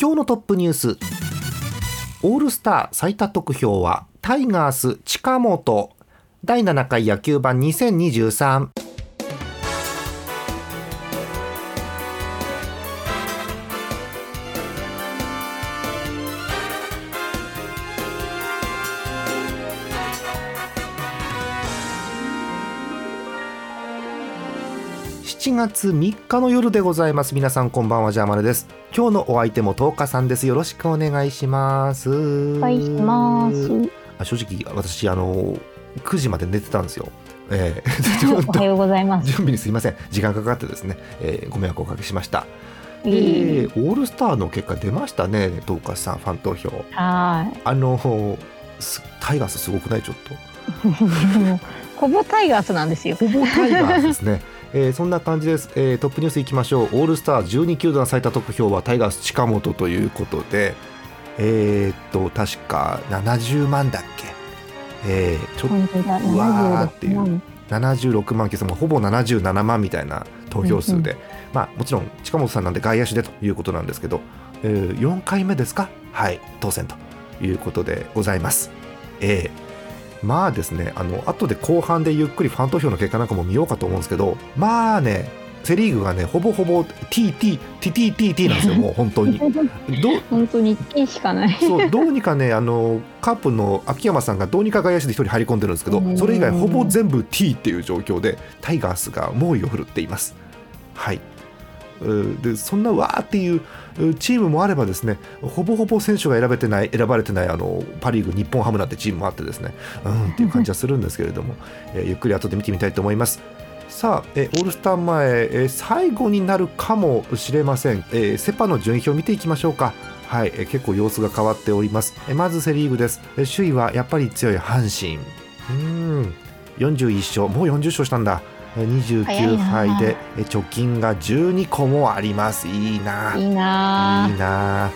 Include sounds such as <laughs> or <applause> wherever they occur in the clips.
今日のトップニュース。オールスター最多得票はタイガース近本。第7回野球盤2023月3日の夜でございます。皆さんこんばんはジャーマネです。今日のお相手も10日さんです。よろしくお願いします。お願いします。あ正直私あの9時まで寝てたんですよ。えー、<laughs> おはようございます。準備にすいません。時間かかってですね、えー、ご迷惑をおかけしました。えー、オールスターの結果出ましたね、東海さん、ファン投票。はい。あの、タイガースすごくない？ちょっと。<laughs> ほぼタイガースなんですよ。ほぼタイガースですね。えー、そんな感じです、えー、トップニュースいきましょう。オールスター12球団最多得票はタイガース近本ということで。えー、っと確か70万だっけ？えー、ちょっとうわーっていう。76万決もほぼ77万みたいな投票数で、うんうん、まあもちろん近本さんなんで外野手でということなんですけど、えー、4回目ですか？はい当選ということでございます。えーまあですね、あの後で後半でゆっくりファン投票の結果なんかも見ようかと思うんですけど、まあね、セ・リーグがね、ほぼほぼ TT、TTTT なんですよ、<laughs> もう本当に。ど本当に T しかないそうどうにかねあの、カープの秋山さんがどうにか外野手で1人入り込んでるんですけど、それ以外、ほぼ全部 T っていう状況で、タイガースが猛威を振るっています。はいでそんなわーっていうチームもあればですねほぼほぼ選手が選べてない選ばれてないあのパ・リーグ日本ハムなんてチームもあってですねうんっていう感じはするんですけれども、<laughs> え、ゆっくり後で見てみたいと思います。さあ、えオールスター前、え最後になるかもしれません、えー、セ・パの順位表を見ていきましょうか。はい、え結構様子が変わっております。えまずセ・リーグです、え首位はやっぱり強い阪神。うん41勝、もう40勝したんだ。29杯で貯金が12個もあります。いいな。いいな。いいな。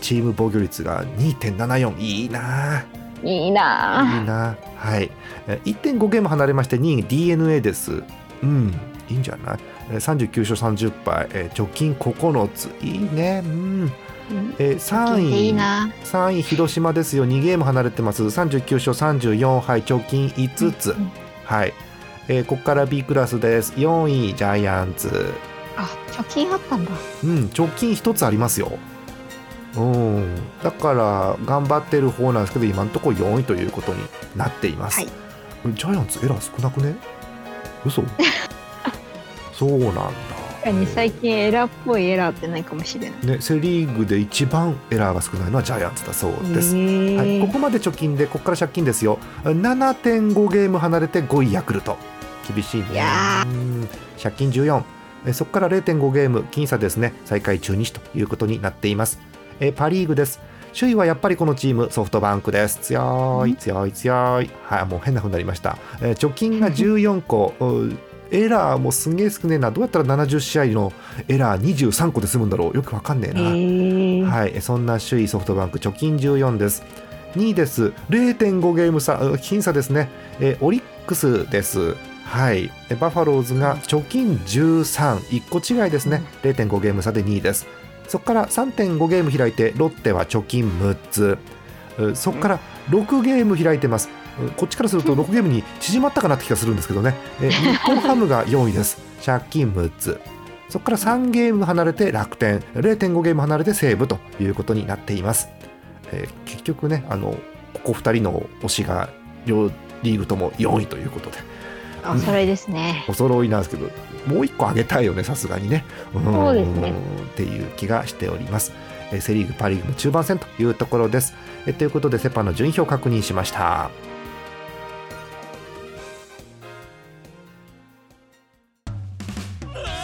チーム防御率が2.74いいな。いいな。いいな。はい。1.5ゲーム離れまして2位 d n a です。うん。いいんじゃない？39勝30敗貯金9つ。いいね。うん。えー、3位3位広島ですよ。2ゲーム離れてます。39勝34敗貯金5つ、はいえー、ここから B クラスです。4位ジャイアンツ。あ貯金あったんだ。うん貯金1つありますよ。うん。だから頑張ってる方なんですけど今のところ4位ということになっています、はい、ジャイアンツエラー少なくね？嘘？<laughs> そうなんだ最近エラーっぽいエラーってないかもしれない、ね、セ・リーグで一番エラーが少ないのはジャイアンツだそうです、はい、ここまで貯金でここから借金ですよ。7.5ゲーム離れて5位ヤクルト。厳しいね。借金14そこから0.5ゲーム僅差ですね。最下位中日ということになっています。えパ・リーグです。首位はやっぱりこのチームソフトバンクです。強い強い強い。はいもう変な風になりました、え貯金が14個 <laughs> エラーもすげえ少ねえな。どうやったら70試合のエラー23個で済むんだろう。よくわかんねえな、えー、はい。そんな首位ソフトバンク貯金14です。2位です。0.5ゲーム差。僅差ですね、えオリックスです。はい、バファローズが貯金13、1個違いですね、0.5ゲーム差で2位です。そこから3.5ゲーム開いて、ロッテは貯金6つ、そこから6ゲーム開いてます。こっちからすると6ゲームに縮まったかなって気がするんですけどね、日本ハムが <laughs> 4位です、借金6つ。そこから3ゲーム離れて楽天、0.5ゲーム離れて西武ということになっています。えー、結局ね、あのここ2人の推しが両リーグとも4位ということで。お揃いですね、お揃いなんですけどもう一個あげたいよねさすがにね。そうですね。っていう気がしております。えセ・リーグパ・リーグの中盤戦というところです。えということでセ・パの順位表を確認しました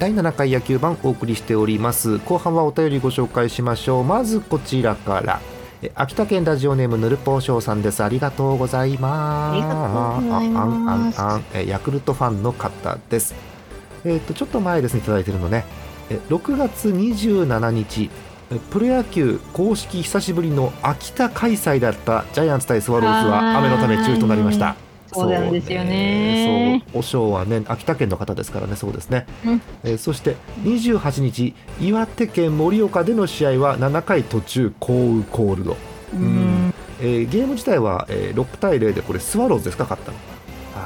第7回野球版お送りしております。後半はお便りご紹介しましょう。まずこちらから。え秋田県ラジオネームぬるぽうしょうさんです。ありがとうございます。ヤクルトファンの方です。えっ、とちょっと前ですねいただいてるのね。え6月27日。えプロ野球公式久しぶりの秋田開催だったジャイアンツ対スワローズは雨のため中止となりましたそうなんですよね。そう、お尚はね、秋田県の方ですからね、そうですね。うん。えーそして28日、岩手県盛岡での試合は7回途中降雨コールド。うん。えーゲーム自体は、えー6対0でこれスワローズですか勝ったの。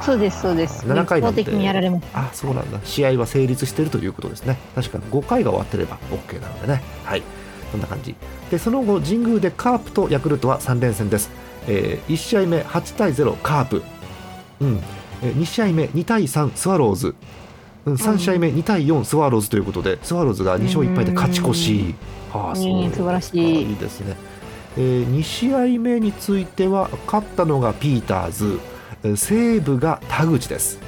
そうですそうです。7回なんで一方的にやられます。あそうなんだ。試合は成立しているということですね。確か5回が終わってれば OK なのでね。はい。そんな感じ。でその後神宮でカープとヤクルトは3連戦です、え1試合目8対0カープ、うん。え2試合目2対3スワローズ、うん、3試合目2対4スワローズということでスワローズが2勝1敗で勝ち越し。ああそう。ね素晴らしい。いいですね、え2試合目については勝ったのがピーターズ。えー西武が田口です。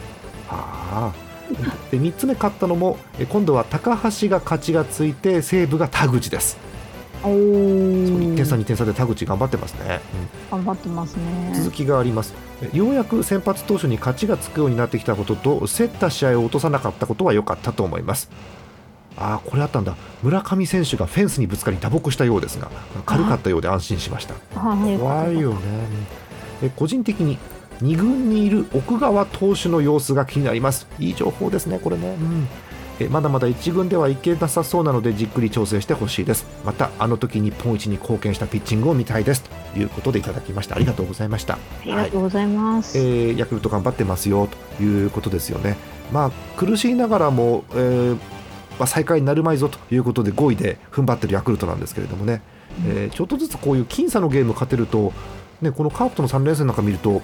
はあ。<laughs> で3つ目勝ったのもえー今度は高橋が勝ちがついて西武が田口です。おそう1点差ー2点差で田口頑張ってますね、頑張ってますうんね。続きがあります。えようやく先発投手に勝ちがつくようになってきたことと競った試合を落とさなかったことは良かったと思います。ああこれあったんだ。村上選手がフェンスにぶつかり打撲したようですが軽かったようで安心しました。はい怖いよね。え個人的に2軍にいる奥川投手の様子が気になります。いい情報ですねこれね、うんえまだまだ1軍ではいけなさそうなのでじっくり調整してほしいです。またあの時日本一に貢献したピッチングを見たいです。ということでいただきました。ありがとうございました。ありがとうございます、えーヤクルト頑張ってますよということですよね。まあ、苦しいながらも、えーまあ、再開になるまいぞということで5位で踏ん張ってるヤクルトなんですけれどもね、えーちょっとずつこういう僅差のゲーム勝てると、ね、このカープとの3連戦なんか見ると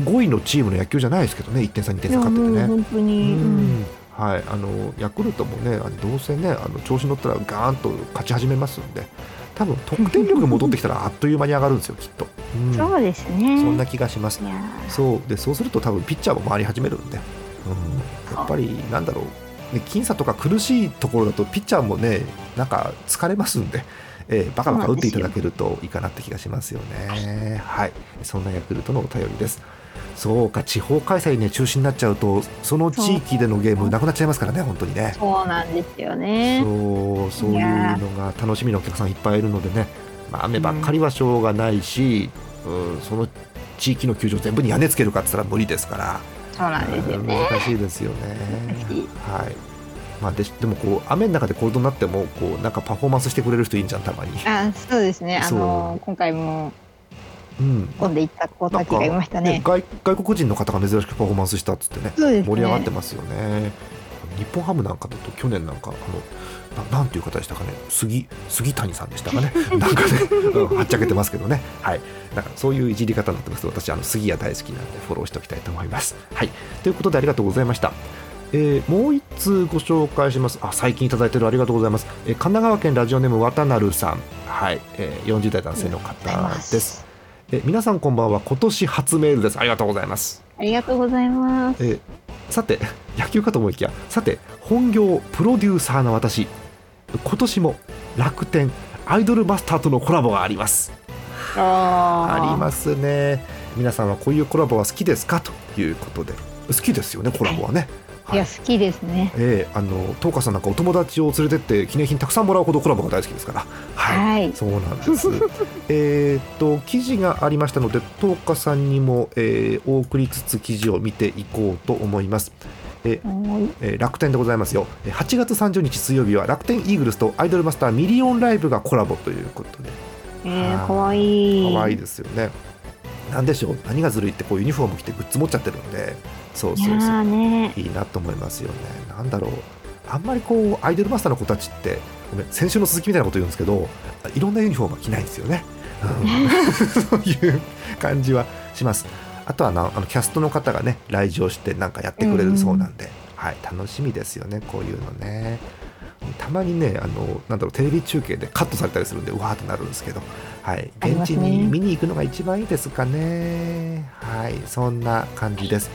5位のチームの野球じゃないですけどね。1点差2点差勝っててね。本当に、ううんんはい、あのヤクルトもね、あのどうせね、あの調子に乗ったらガーンと勝ち始めますんで、多分得点力が戻ってきたら <laughs> あっという間に上がるんですよ、きっと。うん。そうですね。そんな気がします。そう。でそうすると多分ピッチャーも回り始めるんで、うん、やっぱりなんだろう、ね、僅差とか苦しいところだとピッチャーもねなんか疲れますんで、えーバカバカ打っていただけるといいかなって気がしますよね。はい、そんなヤクルトのお便りです。そうか地方開催ね中止になっちゃうとその地域でのゲームなくなっちゃいますからね本当にね。そうなんですよね。そうそういうのが楽しみのお客さんいっぱいいるのでね、まあ、雨ばっかりはしょうがないし、うんその地域の球場全部に屋根つけるかって言ったら無理ですから、そうなんですようんね難しいですよね。はい。まあ、ででもこう雨の中でコールドになってもこうなんかパフォーマンスしてくれる人いいんじゃんたまに。あそうですね。あの今回もうん。でいった子たちがいましたね。外外国人の方が珍しくパフォーマンスしたっつってねね。盛り上がってますよね。日本ハムなんかだと去年なんかあのななんていう方でしたかね。杉杉谷さんでしたかね。<laughs> なんかね、うんはっちゃけてますけどね。はい。なんかそういういじり方になってますけど私あの杉谷大好きなんでフォローしておきたいと思います。はい。ということでありがとうございました。えーもう一通ご紹介します。あ最近いただいてるありがとうございます、えー神奈川県ラジオネーム渡成さん。はい、えー40代男性の方ですえー皆さんこんばんは。今年初メールです。ありがとうございます。ありがとうございます。えーさて <laughs> 野球かと思いきや。さて本業プロデューサーの私。今年も楽天アイドルマスターとのコラボがあります。あありますね。皆さんはこういうコラボは好きですか？ということで。好きですよねコラボはね、い。や好きですね。えーあの東花さんなんかお友達を連れてって記念品たくさんもらうほどコラボが大好きですから。はい、はい。そうなんです。<laughs> えーっと記事がありましたので東花さんにも、えーお送りつつ記事を見ていこうと思います。ええー楽天でございますよ。えー8月30日水曜日は楽天イーグルスとアイドルマスターミリオンライブがコラボということで。えー、かわいい。可愛いですよね。なんでしょう。何がずるいってこうユニフォーム着てグッズ持っちゃってるんでそうそうそう。ーね。いいなと思いますよね。なんだろう。あんまりこうアイドルマスターの子たちってごめん先週の鈴木みたいなこと言うんですけどいろんなユニフォームは着ないんですよね、うん。そういう感じはします。あとはなあのキャストの方がね来場してなんかやってくれるそうなんで、はい、楽しみですよねこういうのね。たまにねあのなんだろうテレビ中継でカットされたりするんでうわーってなるんですけど、はい、現地に見に行くのが一番いいですかね。はいそんな感じです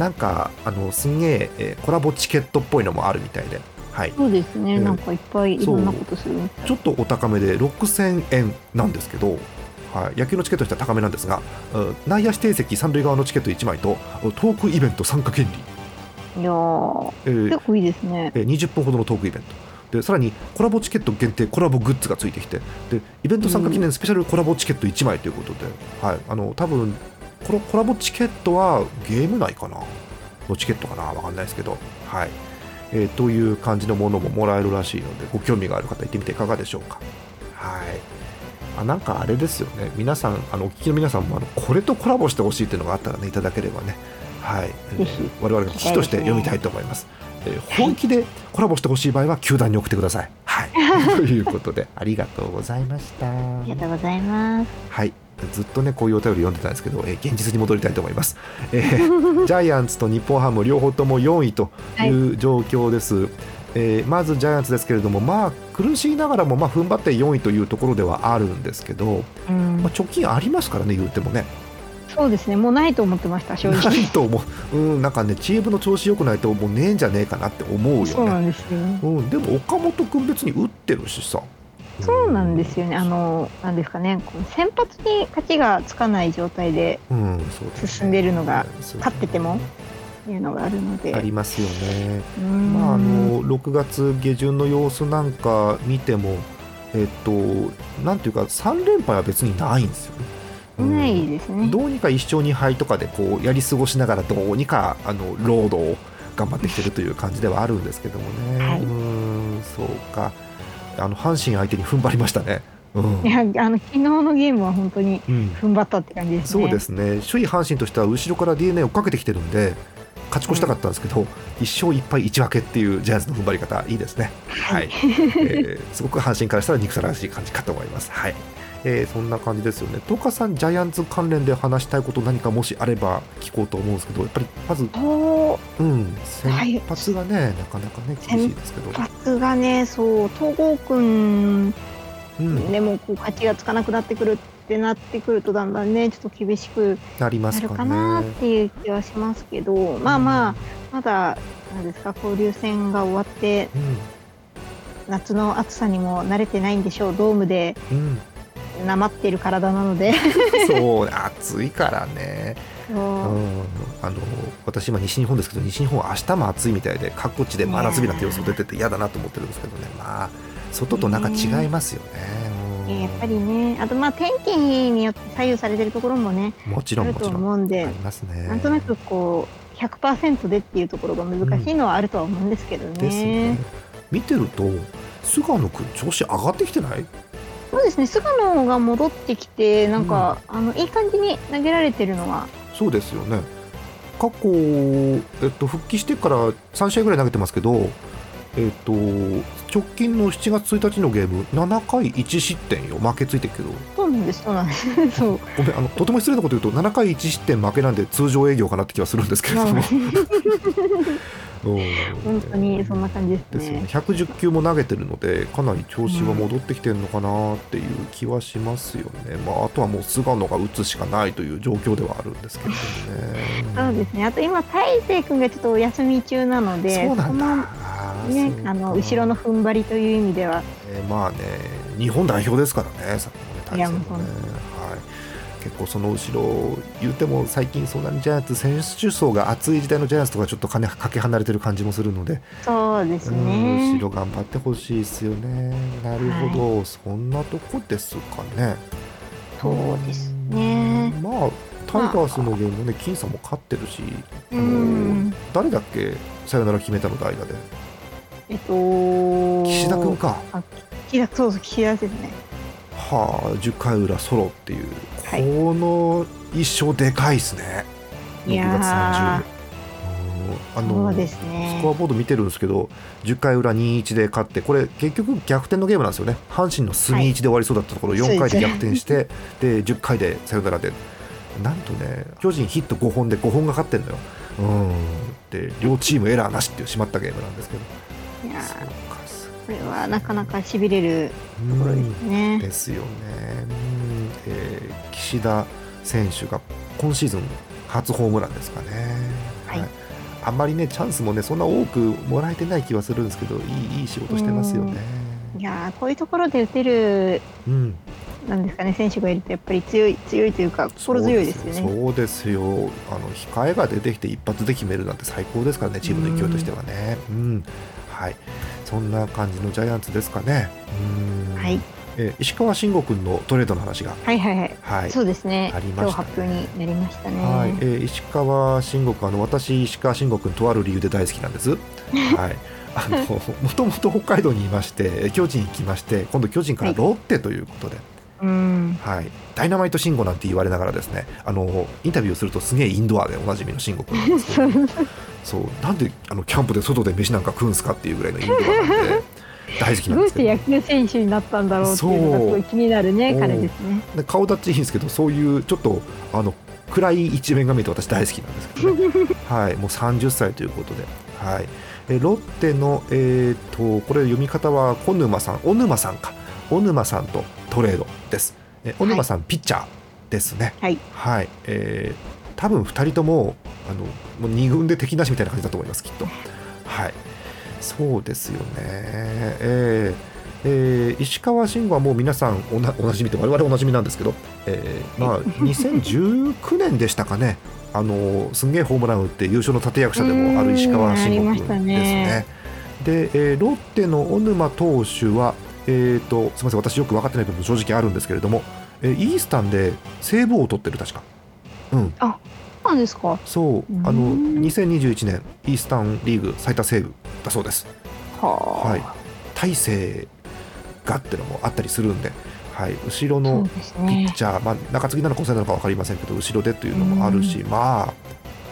なんかあのすんげええーコラボチケットっぽいのもあるみたいで。はい、そうですね、えーなんかいっぱいいろんなことする。ちょっとお高めで6000円なんですけど、はい、野球のチケットとしては高めなんですが、うん内野指定席三塁側のチケット1枚とトークイベント参加権利、いやーえー結構いいですね。えー20分ほどのトークイベント。でさらにコラボチケット限定コラボグッズがついてきてでイベント参加記念スペシャルコラボチケット1枚ということで、はい、あの多分このコラボチケットはゲーム内かな？のチケットかな？わかんないですけど、はい。えーという感じのものももらえるらしいのでご興味がある方行ってみていかがでしょうか？はい。あなんかあれですよね。皆さんあのお聞きの皆さんもあのこれとコラボしてほしいっていうのがあったらねいただければね。はい、ぜひ。我々が記として読みたいと思います。えー本気でコラボしてほしい場合は球団に送ってください。はい、<laughs> ということでありがとうございました。ありがとうございます。はい、ずっとねこういうお便り読んでたんですけど、えー現実に戻りたいと思います。えー <laughs> ジャイアンツと日本ハム両方とも4位という状況です。えーまずジャイアンツですけれども、まあ苦しいながらもまあ踏ん張って4位というところではあるんですけど、うんまあ、貯金ありますからね言うてもね。そうですねもうないと思ってました正な直いと思う、うん、なんかねチームの調子良くないともうねえんじゃねえかなって思うよね。そうなんですようん、でも岡本君別に打ってるしさ。そうなんですよね。あのなんですかね。先発に勝ちがつかない状態で進んでるのが勝っててもいうのがあるので。ありますよね。うん。まああの6月下旬の様子なんか見ても、えっとなんていうか3連敗は別にないんですよね。うん。ないですね。どうにか1勝2敗とかでこうやり過ごしながらどうにかあのロードを頑張ってきてるという感じではあるんですけどもね。はい。うんそうかあの阪神相手に踏ん張りましたね。うん。いやあの昨日のゲームは本当にうん。踏ん張ったって感じですね。そうですね。首位阪神としては後ろから d n a を追っかけてきてるんで勝ち越したかったんですけど、1勝1敗1分けっていうジャイアンツの踏ん張り方いいですね、はい。えーすごく阪神からしたら憎たらしい感じかと思います、はい。えーそんな感じですよね。東華さんジャイアンツ関連で話したいこと何かもしあれば聞こうと思うんですけどやっぱりまず、そうん、先発がね、なかなかね厳しいですけど。う、発がねそう東郷君うん、でもこう勝ちがつかなくなってくるってなってくるとだんだんねちょっと厳しくなりまなるすかかなっね。ていう気はしますけどまあまあまだなんですか交流戦が終わって夏の暑さにも慣れてないんでしょうドームでうん、うん、なまってる体なので。<laughs> そう暑いからね。あの私今西日本ですけど西日本は明日も暑いみたいで各地で真夏日なんて予想出てて嫌だなと思ってるんですけどね。まあ外と中違いますよね。うん。やっぱりね。あとまあ天気によって左右されてるところもねもちろあるとんもちろん。思うんでありますね。なんとなくこう100%でっていうところが難しいのはあるとは思うんですけどね。ですね。見てると菅野君調子上がってきてない？そうですね。菅野が戻ってきてなんか、あのいい感じに投げられてるのはそうですよね。過去、えっと、復帰してから3試合ぐらい投げてますけどえっと直近の7月1日のゲーム7回1失点よ。負けついてるけど。そうなんです。そうなんです。そう。ごめんあのとても失礼なこと言うと7回1失点負けなんで通常営業かなって気はするんですけれども、うん本当にそんな感じですね。ですよね。110球も投げてるのでかなり調子は戻ってきてるのかなっていう気はしますよね、まあ、あとはもう菅野が打つしかないという状況ではあるんですけれどもね。そうですね。あと今大勢君がちょっとお休み中なのでそうなんのねあの後ろの踏ん張りという意味では。えーまあね日本代表ですからねさっきのねいや対戦もね結構その後ろ言うても最近そんなにジャイアンツ選手層が厚い時代のジャイアンツとかちょっとか,、ね、かけ離れてる感じもするのでそうですうんね後ろ頑張ってほしいですよね。なるほど、そんなとこですかね。そうですね。うんまあタイガースのゲームもね僅差も勝ってるしあうのん誰だっけ？さよなら決めたの代打で。えっと岸田君か。岸田そうそう岸田ですねはあ10回裏ソロっていう、はい。この一勝でかいですね。いやー。6月30うん。あのそうですスコアねボード見てるんですけど10回裏2-1で勝ってこれ結局逆転のゲームなんですよね。阪神の隅1で終わりそうだったところ、4回で逆転してで10回でサヨナラで。なんとね巨人ヒット5本で5本が勝ってんのよ。うん。で両チームエラーなしっていう締まったゲームなんですけど。そうーかすこれはなかなかしびれるうところでんすね。ですよね、うん。えー岸田選手が今シーズン初ホームランですかね、はい。あんまりねチャンスもねそんな多くもらえてない気はするんですけどいいいい仕事してますよね。いやこういうところで打てる、うん、なんですかね選手がいるとやっぱり強い強いというか心強いですよね。そうです。よ。あの控えが出てきて一発で決めるなんて最高ですからねチームの勢いとしてはね。うん、うん、はいそんな感じのジャイアンツですかね。はい。えー、石川慎吾君のトレードの話が、はいはいはい、はい、そうですね。ありました、ね、今日発表になりましたね。はい、えー、石川慎吾君あの私石川慎吾君とある理由で大好きなんです。<laughs> はい。あのもともと北海道にいまして巨人行きまして今度巨人からロッテということで。はいはい、ダイナマイト慎吾なんて言われながらですねあのインタビューするとすげえインドアでおなじみの慎吾君なんですけど。<laughs> そう。なんであのキャンプで外で飯なんか食うんすかっていうぐらいのインドアなんで大好きなんですど。うして野球選手になったんだろうっていうのがすごい気になるね彼ですね。顔立ちいいんですけどそういうちょっとあの暗い一面が見えて私大好きなんですけど、ね、<laughs> はい。もう30歳ということで。はい。えロッテのえっ、ー、とこれ読み方は小沼さん。小沼さんか。小沼さんとトレードです。え小沼さん、はい、ピッチャーですね。はい。はい。えー、多分2人ともあのもう2軍で敵なしみたいな感じだと思いますきっと。はい。そうですよね。えーえー、石川慎吾はもう皆さんおなおなじみって我々おなじみなんですけど、えー、まあ <laughs> 2019年でしたかね。あのすんげえホームラン打って優勝の立役者でもある石川慎吾君ですね。で、えー、ロッテの小沼投手はえーと、すみません私よく分かってない部分正直あるんですけれども、えー、イースタンでセーブ王を取ってる確か。うん、あなんですか？そう。あの2021年イースタンリーグ最多セーブだそうです。は、はい、大勢がってのもあったりするんで、はい、後ろのピッチャー、ね、まあ、中継ぎなのか抑えなのか分かりませんけど後ろでというのもあるし、まあ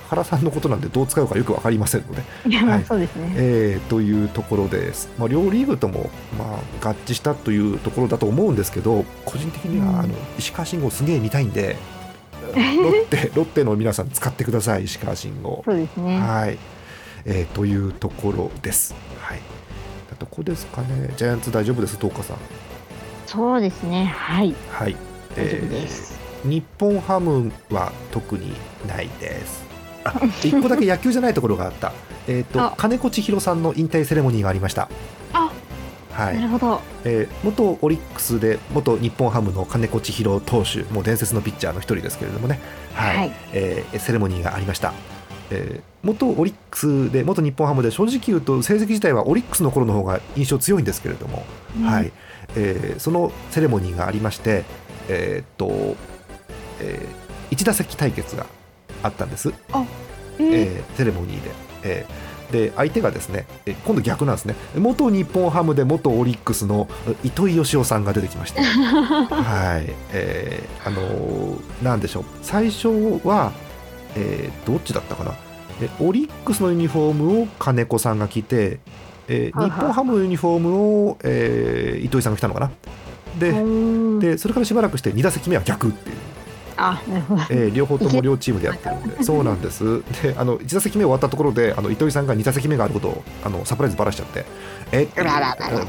原さんのことなんでどう使うかよく分かりませんので。はい、そうですね、えー、というところです、まあ、両リーグとも、まあ、合致したというところだと思うんですけど個人的には、うん、あの石川慎吾すげえ見たいんで <laughs> ロッテロッテの皆さん使ってください石川慎吾。そうですねはいえー、というところです。はい、どこですかねジャイアンツ大丈夫です東花さん。そうですねはい。はい、大丈夫です。日本ハムは特にないです。一個だけ野球じゃないところがあった。えっ、と金子千尋さんの引退セレモニーがありました。あ、はい。なるほど。えー、元オリックスで元日本ハムの金子千尋投手、もう伝説のピッチャーの一人ですけれどもね。はい。はい、えー、セレモニーがありました。えー、元オリックスで元日本ハムで正直言うと成績自体はオリックスの頃の方が印象強いんですけれども、うん、はいえー、そのセレモニーがありまして、えー、っとえー、1打席対決があったんです、えー、えー、セレモニーで。えー。で相手がですね今度逆なんですね。元日本ハムで元オリックスの糸井嘉男さんが出てきまして <laughs> はい、えー、あのー、なんでしょう。最初は、えー、どっちだったかな。えオリックスのユニフォームを金子さんが着て、えー、日本ハムのユニフォームを、えー、糸井さんが着たのかな。ででそれからしばらくして2打席目は逆っていうあ。なるほど、えー、両方とも両チームでやってるんで。そうなんです。であの1打席目終わったところであの糸井さんが2打席目があることをあのサプライズばらしちゃって。えっ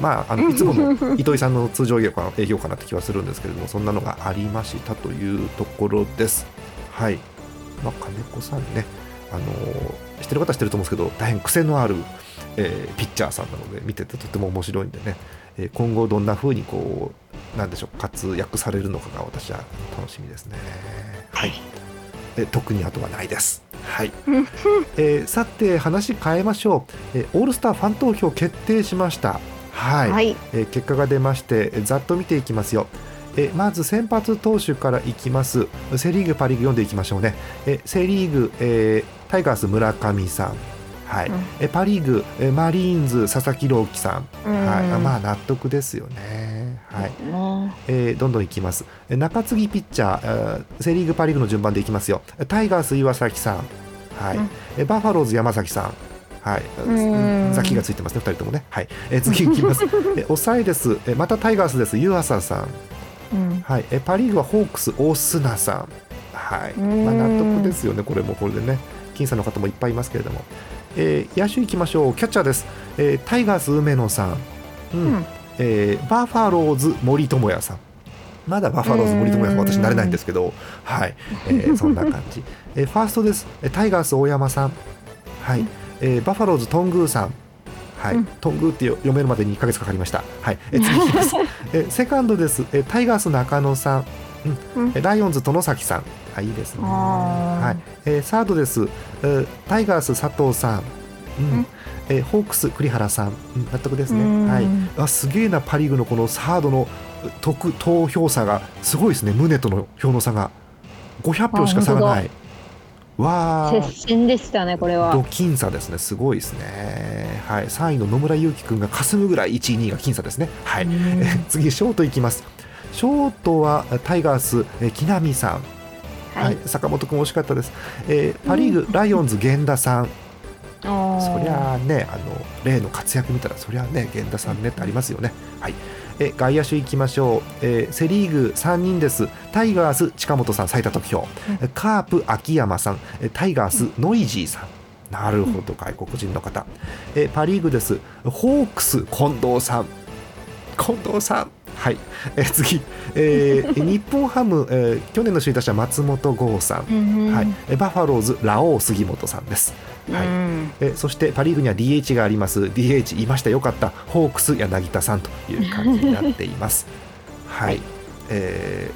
まああのいつもの糸井さんの通常営業か営業かなって気はするんですけれどもそんなのがありましたというところです。はい。まあ金子さんね。あの知ってる方知ってると思うんですけど大変癖のある、えー、ピッチャーさんなので見ててとても面白いんでね、えー、今後どんな風にこうなんでしょう活躍されるのかが私は楽しみですね。はい、え特にあとはないです。はい、<laughs> えー、さて話変えましょう、えー、オールスターファン投票決定しました。はい、はい、えー、結果が出ましてざっと見ていきますよ。えまず先発投手からいきます。セ・リーグパ・リーグ読んでいきましょうね。えセ・リーグ、えー、タイガース村上さんはい、パ・リーグえマリーンズ佐々木朗希さん、はい、まあ納得ですよね。はい、えー、どんどんいきます。中継ぎピッチャー、セ・リーグ、パ・リーグの順番でいきますよ。タイガース、岩崎さん、はい、うん、バファローズ、山崎さん。はい、ザキがついてますね、2人ともね。はい、え <laughs> 次いきます。え抑えです。えまたタイガースです。湯浅さん。うん、はい、えパ・リーグはホークス、オスナさん。はい、まあ、納得ですよね、これもこれでね。僅差の方もいっぱいいますけれども。えー、野手いきましょう。キャッチャーです、えー、タイガース梅野さん、うん、うん、えー、バファローズ森友哉さん。まだバファローズ森友哉さん私慣れないんですけど。はい、えー、<laughs> そんな感じ、えー、ファーストです。タイガース大山さん。はい、えー、バファローズトングーさん。はい、うん、トングーって読めるまでに1か月かかりました。はい、え次いきます。<laughs> えセカンドです。えタイガース中野さん、うん、ライオンズ殿崎さん、あいいですね。はい、えサードです。えタイガース佐藤さん、うん、えホークス栗原さん、うん、納得ですね。はい、あすげえなパリーグのこのサードの得投票差がすごいですね。胸との票の差が。500票しか差がない。わ接戦でしたねこれは。ド僅差ですね。すごいですね。はい。3位の野村祐希君がかすむぐらい1位2位が僅差ですね。はい。<laughs> 次ショートいきますショートはタイガース木浪さん。はい、はい、坂本君惜しかったです、えー、パ・リーグ、ライオンズ源田さん。そりゃねあの例の活躍見たらそりゃね源田さんねってありますよね。はい。え外野手いきましょう、えー、セ・リーグ3人です。タイガース近本さん最多得票、うん、カープ秋山さん。タイガースノイジーさん。なるほど外国人の方、えパ・リーグです。ホークス近藤さん近藤さん。はい、えー、次、えー、日本ハム、えー、去年の首位打者松本剛さん、はい、バファローズラオウ杉本さんです。はい、えそしてパ・リーグには DH があります。DH いましたよかった。ホークス柳田さんという感じになっています。<laughs> はい、え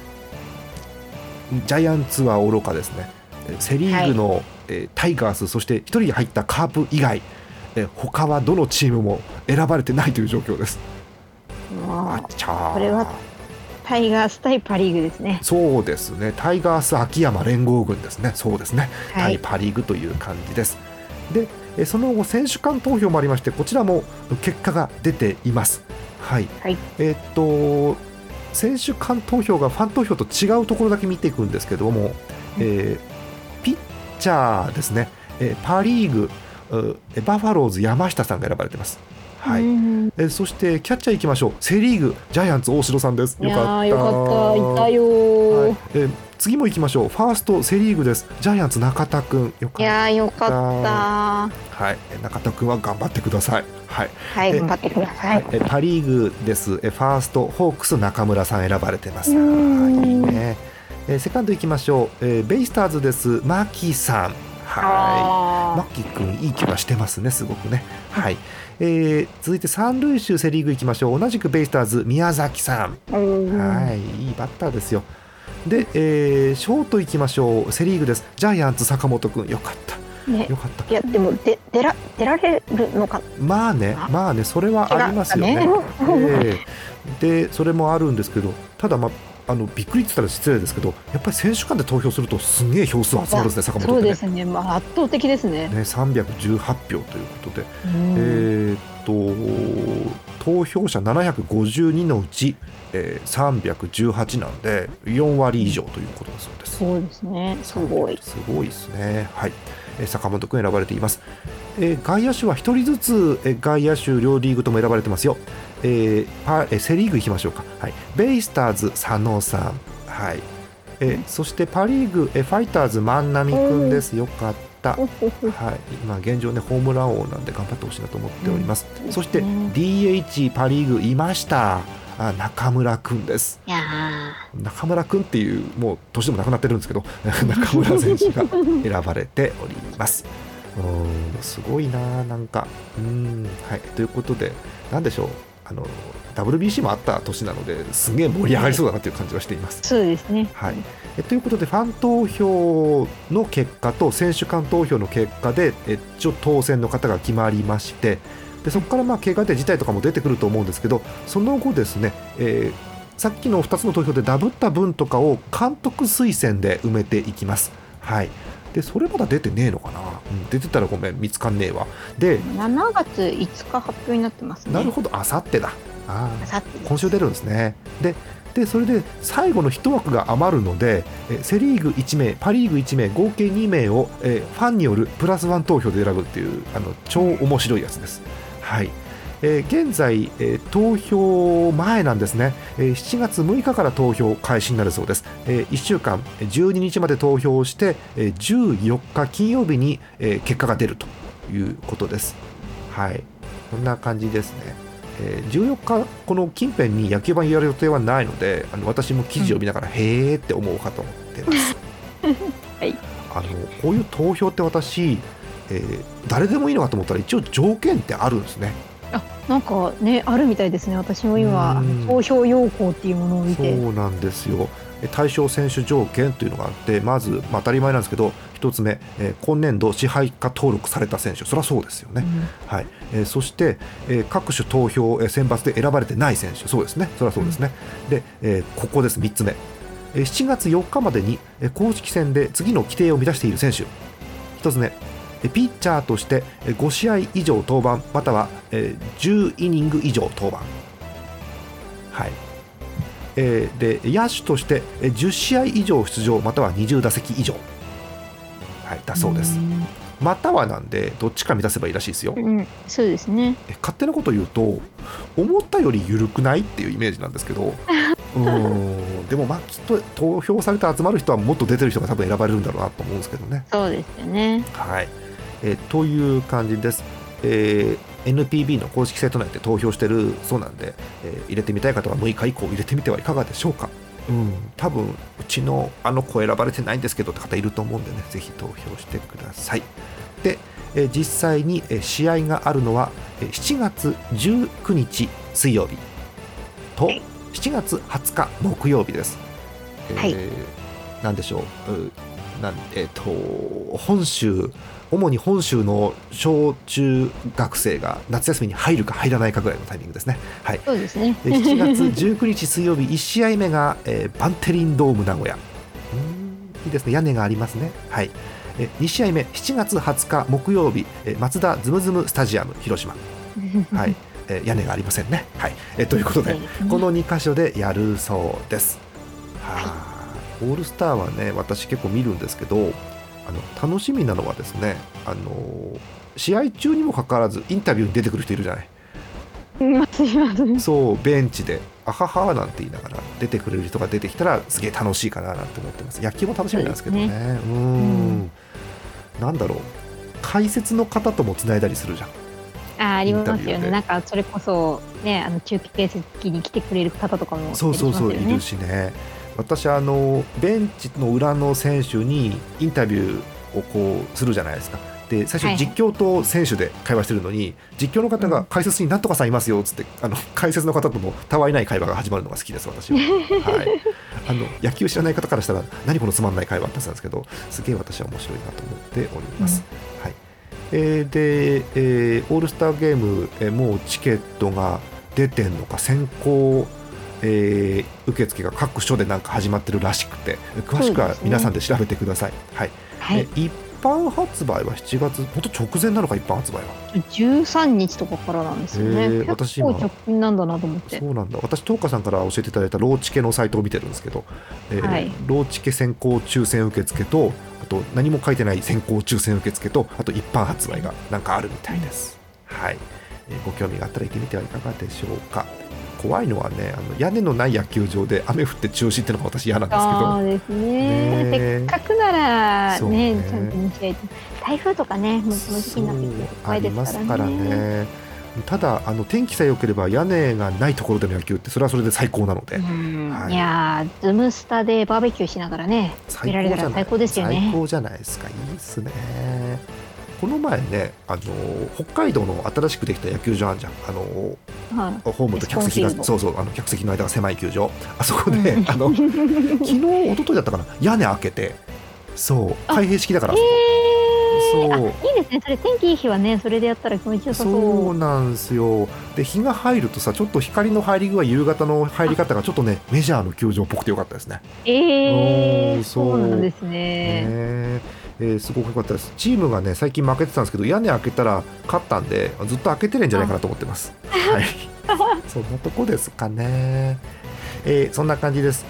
ー、ジャイアンツは愚かですね。セ・リーグの、はい、えタイガースそして1人入ったカープ以外、え他はどのチームも選ばれてないという状況です。あこれはタイガース対パ・リーグですね。そうですね、タイガース秋山連合軍ですね、そうですね、はい、対パ・リーグという感じです。で、その後、選手間投票もありまして、こちらも結果が出ています。はい、はい、えー、っと選手間投票がファン投票と違うところだけ見ていくんですけども、えー、ピッチャーですね、えー、パ・リーグバファローズ山下さんが選ばれてます。はい、えそしてキャッチャーいきましょう。セ・リーグジャイアンツ大城さんです。よかった。よかった。いたよ、はい、え次もいきましょう。ファーストセ・リーグです。ジャイアンツ中田君よかった。いやよかった。はい。中田君は頑張ってください。はい、はい、頑張ってください。えパ・リーグです。えファーストホークス中村さん選ばれてます。い。いね。えセカンドいきましょう、えベイスターズです。マキさん。はい。マッキー君いい気がしてますねすごくね。はい、えー、続いて三塁手セ・リーグいきましょう。同じくベイスターズ宮崎さん。はいいいバッターですよ。で、えー、ショートいきましょう。セ・リーグです。ジャイアンツ坂本君よかった。ね、よかった。いやでもで出ら出られるのか。まあね。まあね。それはありますよね、ねえー、でそれもあるんですけど。ただまああのびっくりって言ったら失礼ですけどやっぱり選手間で投票するとすげえ票数集まるんですね坂本そうですね、まあ、圧倒的ですね。ね318票ということで、えー、っと投票者752のうち、えー、318なんで4割以上ということだそうです。そうですね。すごい。すごいですね。はい、えー、坂本君選ばれています、えー、外野手は1人ずつ、えー、外野手両リーグとも選ばれてますよ。えーパえセ・リーグいきましょうか、はい、ベイスターズ佐野さん、はい。えー、そしてパ・リーグえファイターズ万波君です、よかった、はい、今現状ねホームラン王なんで頑張ってほしいなと思っております、そして DH パ・リーグいました。あ中村君です。中村君っていうもう年でもなくなってるんですけど <laughs> 中村選手が選ばれております。うんすごいななんか。うんはい。ということで何でしょう。あの WBC もあった年なのですげえ盛り上がりそうだなという感じはしています。そうですね、はいえということでファン投票の結果と選手間投票の結果でえ一応当選の方が決まりましてでそこからまあ怪我で辞退とかも出てくると思うんですけどその後ですね、えー、さっきの2つの投票でダブった分とかを監督推薦で埋めていきます。はい。でそれまだ出てねえのかな、うん、出てたらごめん見つかんねえわ。で7月5日発表になってますね。なるほど。あさってだああ今週出るんですね。ででそれで最後の1枠が余るのでセ・リーグ1名パ・リーグ1名合計2名をえファンによるプラスワン投票で選ぶっていうあの超面白いやつです。はい。えー、現在、えー、投票前なんですね、えー、7月6日から投票開始になるそうです、えー、1週間12日まで投票して、えー、14日金曜日に、えー、結果が出るということです。はい。こんな感じですねえー、14日、この近辺に野球盤やる予定はないのであの私も記事を見ながら、うん、へーって思うかと思ってます。<laughs> はい、あのこういう投票って私えー、誰でもいいのかと思ったら一応条件ってあるんですね。あなんかねあるみたいですね。私も今投票要項っていうものを見て。そうなんですよ。対象選手条件というのがあってまず、まあ、当たり前なんですけど1つ目、えー、今年度支配下登録された選手。そりゃそうですよね、うん、はい。えー、そして、えー、各種投票、えー、選抜で選ばれてない選手。そうですね。そりゃそうですね、うん、で、えー、ここです。3つ目。7月4日までに公式戦で次の規定を満たしている選手。1つ目。ピッチャーとして5試合以上登板。または10イニング以上登板。はい。えー、で野手として10試合以上出場。または20打席以上、はい、だそうです。またはなんでどっちか満たせばいいらしいですよ、うん、そうですね。勝手なこと言うと思ったより緩くないっていうイメージなんですけど。<laughs> うんでもまあきっと投票されて集まる人はもっと出てる人が多分選ばれるんだろうなと思うんですけどね。そうですよね。はい。えという感じです。えー、NPB の公式サイト内で投票してるそうなんで、えー、入れてみたい方は6日以降入れてみてはいかがでしょうか。うん、多分うちのあの子選ばれてないんですけどって方いると思うんでね、ぜひ投票してください。で、えー、実際に、えー、試合があるのは、えー、7月19日水曜日と7月20日木曜日です。はい、えー、でしょう、なんえっ、ー、と本州主に本州の小中学生が夏休みに入るか入らないかぐらいのタイミングですね。はい、そうですね7月19日水曜日1試合目が、えー、バンテリンドーム名古屋いいですね屋根がありますね。はいえ2試合目7月20日木曜日、えマツダズムズムスタジアム広島。<laughs> はいえー、屋根がありませんね。はいえー、ということで、この2箇所でやるそうです。はあ、オールスターはね私結構見るんですけどあの楽しみなのはですねあの試合中にもかかわらずインタビューに出てくる人いるじゃない。そうベンチで「あはは」なんて言いながら出てくれる人が出てきたらすげえ楽しいかななんて思ってます。野球も楽しみなんですけどね、ね、うん、なんだろう。解説の方ともつないだりするじゃん。あありますよね。なんかそれこそねあの中継席に来てくれる方とかも、ね、そうそうそういるしね私あのベンチの裏の選手にインタビューをこうするじゃないですか。で最初実況と選手で会話してるのに、はい、実況の方が解説になんとかさんいますよっつってあの解説の方とのたわいない会話が始まるのが好きです私は、<laughs> はい、あの野球知らない方からしたら何このつまんない会話ってたんですけどすげえ私は面白いなと思っております、うん、はい。えー、で、えー、オールスターゲーム、えー、もうチケットが出てんのか先行えー、受付が各所でなんか始まってるらしくて詳しくは皆さんで調べてください。はい、はい、一般発売は7月本当直前なのか一般発売は？13日とかからなんですよね、えー、私今直近なんだなと思って。そうなんだ。私東花さんから教えていただいたローチケのサイトを見てるんですけど、えーはい、ローチケ先行抽選受付とあと何も書いてない先行抽選受付とあと一般発売がなんかあるみたいです、はい、えー、ご興味があったら行ってみてはいかがでしょうか怖いのはねあの屋根のない野球場で雨降って中止っていうのが私嫌なんですけど。そうですね、ね、せっかくならね、ね、ちゃんと見試合台風とかねもうこの時期になってきて怖いですからね。ただあの天気さえ良ければ屋根がないところでの野球ってそれはそれで最高なので、はい、いやズムスタでバーベキューしながらね見られたら最高ですよね。最高じゃないですか。いいですねこの前ねあの北海道の新しくできた野球場あるじゃん。あの、はい、ホームと客席がそうそうあの客席の間が狭い球場。あそこで、うん、<laughs> あの昨日一昨日だったかな？屋根開けてそう開閉式だから、そう。いいですね。それ天気いい日はねそれでやったら気持ちよさそう。そうなんですよ。で日が入るとさちょっと光の入り具合夕方の入り方がちょっとねメジャーの球場っぽくてよかったですね。ええー、そうなんですね。ねえー、すごく良かったです。チームがね最近負けてたんですけど屋根開けたら勝ったんでずっと開けてるんじゃないかなと思ってます。はい。<laughs> そんなとこですかね、えー、そんな感じです、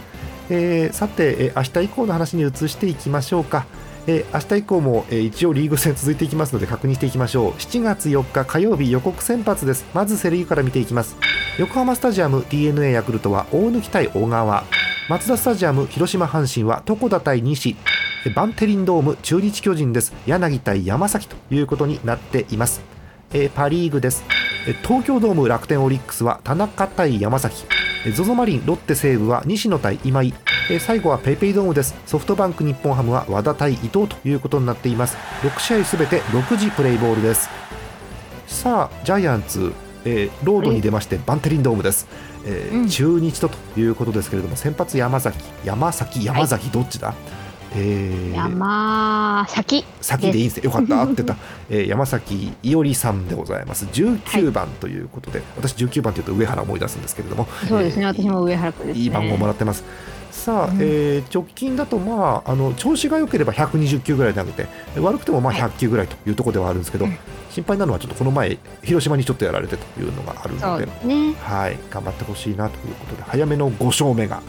えー、さて、えー、明日以降の話に移していきましょうかえー、明日以降も、えー、一応リーグ戦続いていきますので確認していきましょう。7月4日火曜日予告先発です。まずセ・リーグから見ていきます。横浜スタジアム d n a ヤクルトは大貫対小川。マツダスタジアム広島阪神は床田対西。バンテリンドーム中日巨人です。柳対山崎ということになっています。えパ・リーグです。東京ドーム楽天オリックスは田中対山崎。ZOZO マリンロッテ西武は西野対今井。えー最後はペイペイドームです。ソフトバンク日本ハムは和田対伊藤ということになっています。6試合すべて6時プレイボールです。さあジャイアンツ、えーロードに出ましてバンテリンドームです、えーうん。中日とということですけれども先発山崎山崎山崎どっちだ、えー。山崎。先でいいんですね。よかった。合ってた、<laughs> えー山崎伊織さんでございます。19番ということで、私19番というと上原を思い出すんですけれどもそうですね、えー私も上原区ですね。いい番号もらってます。さあ、うん。えー直近だと、まあ、あの調子が良ければ120球ぐらい投げて悪くてもまあはい。100球ぐらいというところではあるんですけど、うん。心配なのはちょっとこの前広島にちょっとやられてというのがあるのでね。はい、頑張ってほしいなということで早めの5勝目が、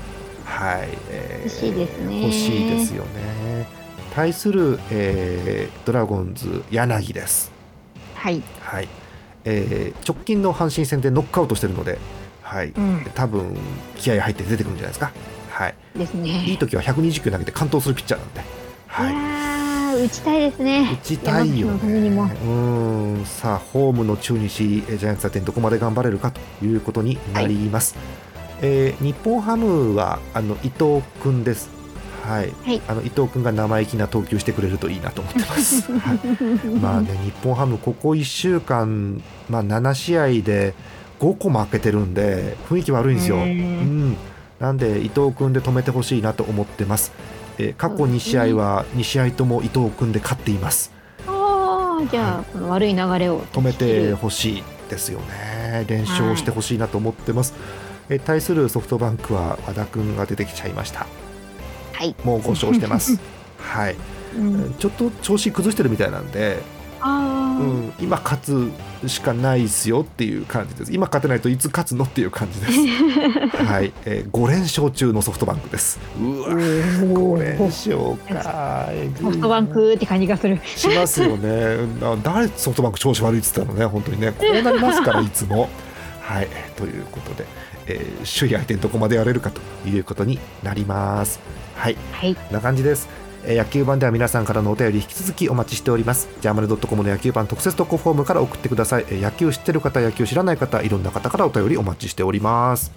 はい。えー欲しいですね。欲しいですよね。対する、えードラゴンズ柳です。はい、はい。えー直近の阪神戦でノックアウトしてるので、はい。うん、多分気合い入って出てくるんじゃないですか。はい。ですね。いい時は120球投げて完投するピッチャーなんで、いはい、やー打ちたいですね。打ちたいよね。うーん。さあホームの中日えージャイアンツ打点どこまで頑張れるかということになります。えー日本ハムはあの伊藤君です。はい、はいあの伊藤君が生意気な投球してくれるといいなと思ってます。はいまあね、日本ハム、ここ1週間、まあ、7試合で5個負けてるんで、雰囲気悪いんですよ。ううんんなんで、伊藤君で止めてほしいなと思ってます。えー過去2試合は2試合とも伊藤君で勝っています。ああじゃあ、この悪い流れを止めてほしいですよね。連勝してほしいなと思ってます。えー対するソフトバンクは和田君が出てきちゃいました。はい、もう5勝してます。<laughs> はい、うん、ちょっと調子崩してるみたいなんで、ああ、うん、今勝つしかないですよっていう感じです。今勝てないといつ勝つのっていう感じです。<laughs> はい、えー、5連勝中のソフトバンクです。うわ、5連勝か。<laughs> ソフトバンクって感じがするしますよね。な誰ソフトバンク調子悪いって言ってたのね、本当にね。こうなりますからいつも。はい、ということで、えー首位相手にどこまでやれるかということになります。はい。はいこんな感じです。えー野球版では皆さんからのお便り引き続きお待ちしております。ジャーマネドットコムの野球版特設投稿フォームから送ってください。えー野球知ってる方、野球知らない方、いろんな方からお便りお待ちしております。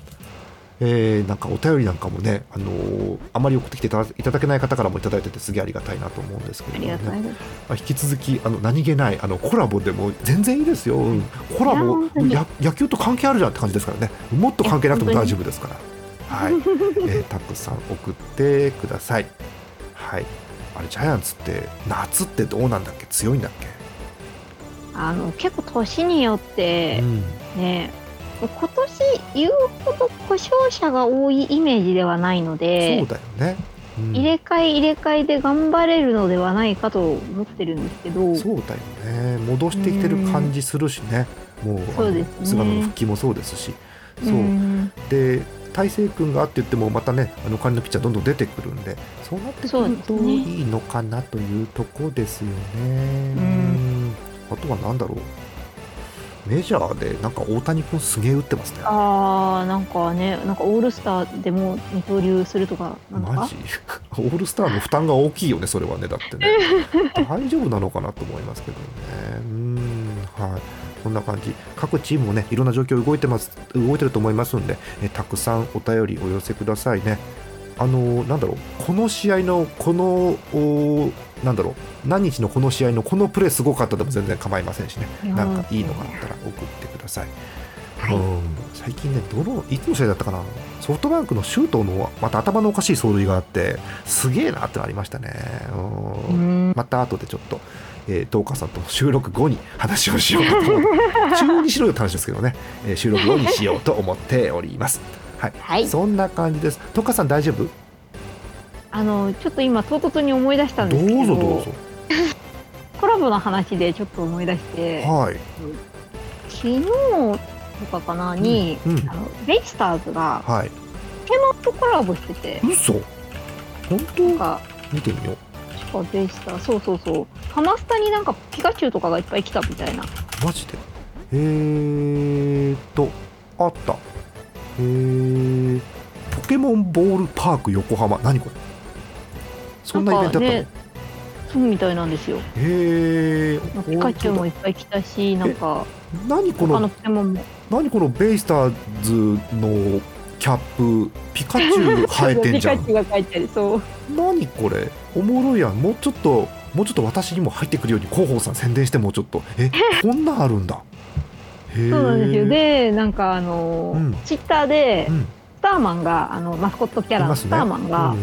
えーなんかお便りなんかもね、あのーあまり送ってきていただけない方からもいただいててすげえありがたいなと思うんですけども、ねりがとうござい引き続きあの何気ないあのコラボでも全然いいですよ、うん。コラボや野球と関係あるじゃんって感じですからね。もっと関係なくても大丈夫ですから。はい、えーたくさん送ってください。はい。あれジャイアンツって夏ってどうなんだっけ？強いんだっけ、あの結構年によってうん。ね、今年言うほど故障者が多いイメージではないのそうでだよね、うん。入れ替え入れ替えで頑張れるのではないかと思ってるんですけどそうだよね。戻してきてる感じするしね。もうあのそうですね。菅野の復帰もそうですし。そう、んで大勢君があって言ってもまたねあの代わりのピッチャーどんどん出てくるんでそうなってくるといいのかなというとこですよね。ん。あとは何だろうメジャーでなんか大谷君すげえ打ってますね。あーなんかねなんかオールスターでも二刀流するとかなのか？マジ？<laughs> オールスターの負担が大きいよねそれはねだってね。<laughs> 大丈夫なのかなと思いますけどね。うんはい。そんな感じ。各チームもねいろんな状況動いてます動いてると思いますんでえたくさんお便りお寄せくださいねあのなんだろうこの試合のこのおなんだろう何日のこの試合のこのプレーすごかったでも全然構いませんしね。なんかいいのがあったら送ってください。はい。うん。最近ねどのいつの試合だったかな。ソフトバンクの周東のまた頭のおかしい走塁があってすげえなってのありましたね。ううん。んまた後でちょっと、えー、東川さんと収録後に話をしようかと中にしろよって話ですけどね、えー収録後にしようと思っておりますはい、はい。そんな感じです。東川さん大丈夫？あのちょっと今唐突に思い出したんどですけどうぞどうぞ。コラボの話でちょっと思い出してはい。昨日とかかなに、うん。あのベイスターズがはい。ポケモンとコラボしてて。嘘。本当？か見てみよう。確かベイスター。そうそうそう。ハマスタになんかピカチュウとかがいっぱい来たみたいな。マジで？えーっとあったえー、ポケモンボールパーク横浜。何これ？そんなイベントだったの、そうみたいなんですよ。へえピカチュウもいっぱい来たしなんか何この他のポケモンも。何このベイスターズのキャップピカチュウ生えてんじゃん。<laughs> ピカチュウが書いてあるそう。何これ？おもろいやん。もうちょっともうちょっと私にも入ってくるように広報さん宣伝してもうちょっと。え <laughs> こんなんあるんだそうなんですよ。でなんかあの、うん。ツイッターで、うん。スターマンがあのマスコットキャラのスターマンが、うん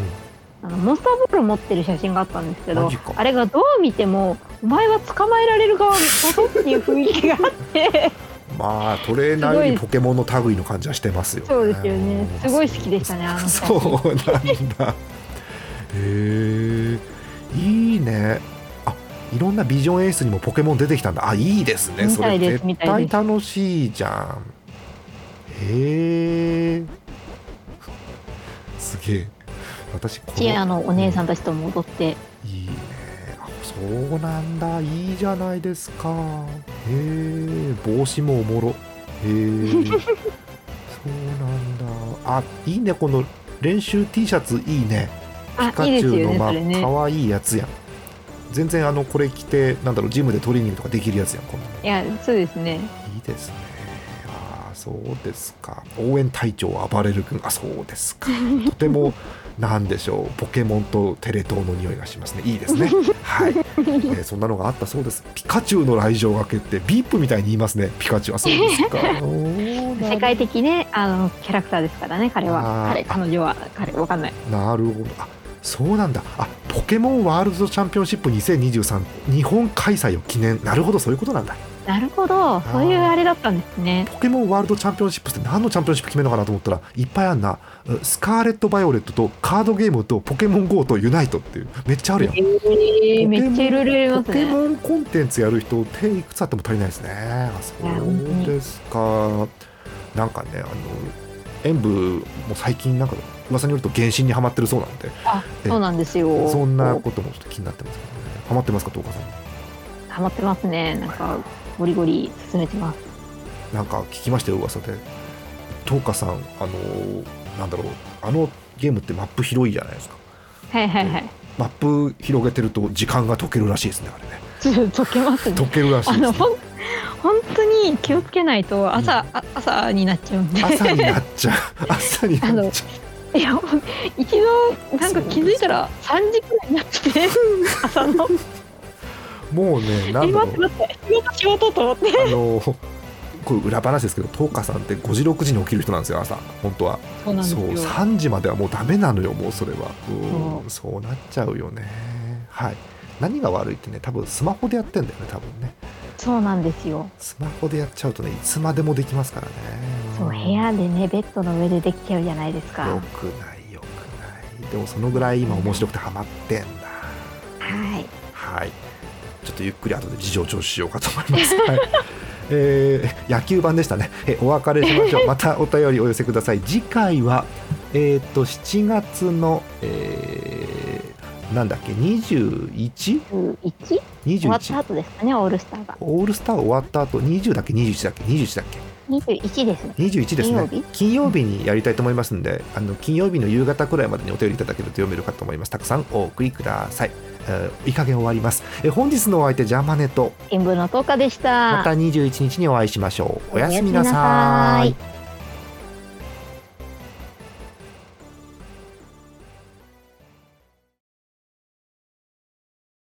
あのモンスターボール持ってる写真があったんですけどあれがどう見てもお前は捕まえられる側だぞっていう雰囲気があって。<laughs> まあトレーナーよりポケモンの類の感じはしてますよね。そうですよね。すごい好きでしたねあの写真そうなんだ。へえいいね。あいろんなビジョン演出にもポケモン出てきたんだ。あいいですね。それ絶対楽しいじゃん。へえ。すげえ。私こチアのお姉さんたちと戻って。いいね。あそうなんだ。いいじゃないですか。へえ。帽子もおもろ。へえ。<laughs> そうなんだ。あいいね。この練習 T シャツいいね。あピカチュウのまあねそれね。可愛いやつやん全然あのこれ着てなんだろうジムでトレーニングとかできるやつやんこんなの。いやそうですね。いいですね。ああそうですか。応援隊長暴れる君あそうですか。<laughs> とてもなんでしょう。ポケモンとテレ東の匂いがしますね。いいですね。<laughs> はい、えーそんなのがあったそうです。ピカチュウの来場が決定ビープみたいに言いますね。ピカチュウあそうですか。<laughs> 世界的ねあのキャラクターですからね彼あはー彼彼女は彼わかんない。なるほど。あそうなんだ。あポケモンワールドチャンピオンシップ2023日本開催を記念。なるほどそういうことなんだ。なるほど。そういうあれだったんですね。ポケモンワールドチャンピオンシップって何のチャンピオンシップ決めるのかなと思ったらいっぱいあんなうスカーレット・バイオレットとカードゲームとポケモン GO とユナイトっていう。めっちゃあるやん。えー、めっちゃいろいろやりますポケねモンコンテンツやる人手いくつあっても足りないですね。あそうですか。なんかねあの演舞も最近なんか噂によると原神にはまってるそうなんで。あそうなんですよ。そんなこともちょっと気になってますけどねハマってますか東川さん？ハマってますね。なんかゴリゴリ進めてます。なんか聞きましたよ噂で。東花さんあのなんだろう。あのゲームってマップ広いじゃないですか。はいはいはい。マップ広げてると時間が解けるらしいですねあれね。ちょっと溶けますね。解けるらしいです、ね、本当に気をつけないと朝、あ朝になっちゃうんで。朝になっちゃう。朝になっちゃいや一度なんか気づいたら3時くらいになって。て <laughs> 朝の。うもうねなえんだろう待って待って。仕事仕事と思って。あのこれ裏話ですけど東花さんって5時6時に起きる人なんですよ朝。本当は。そうなんですそうよ3時まではもうダメなのよもうそれは。うんそそうなっちゃうよね。はい。何が悪いってね多分スマホでやってんだよね多分ねそうなんですよ。スマホでやっちゃうとねいつまでもできますからね。そう部屋でねベッドの上でできちゃうじゃないですか。よくないよくない。でもそのぐらい今面白くてハマってんだ。はい。はい。ちょっとゆっくり後で事情聴取しようかと思います、<laughs> はい。えー野球版でしたね。えお別れしましょう。<laughs> またお便りお寄せください。次回はえっ、と7月の、えーなんだっけ？21?21 1終わった後ですかねオールスターが。オールスター終わった後？20だっけ？21だっけ？21だっけ？21ですね。21ですね。金曜日？にやりたいと思いますんであの金曜日の夕方くらいまでにお便りいただけると読めるかと思います。たくさんお送りください、えーいい加減終わります。え本日のお相手ジャーマネと新聞の10日でした。また21日にお会いしましょう。おやすみなさい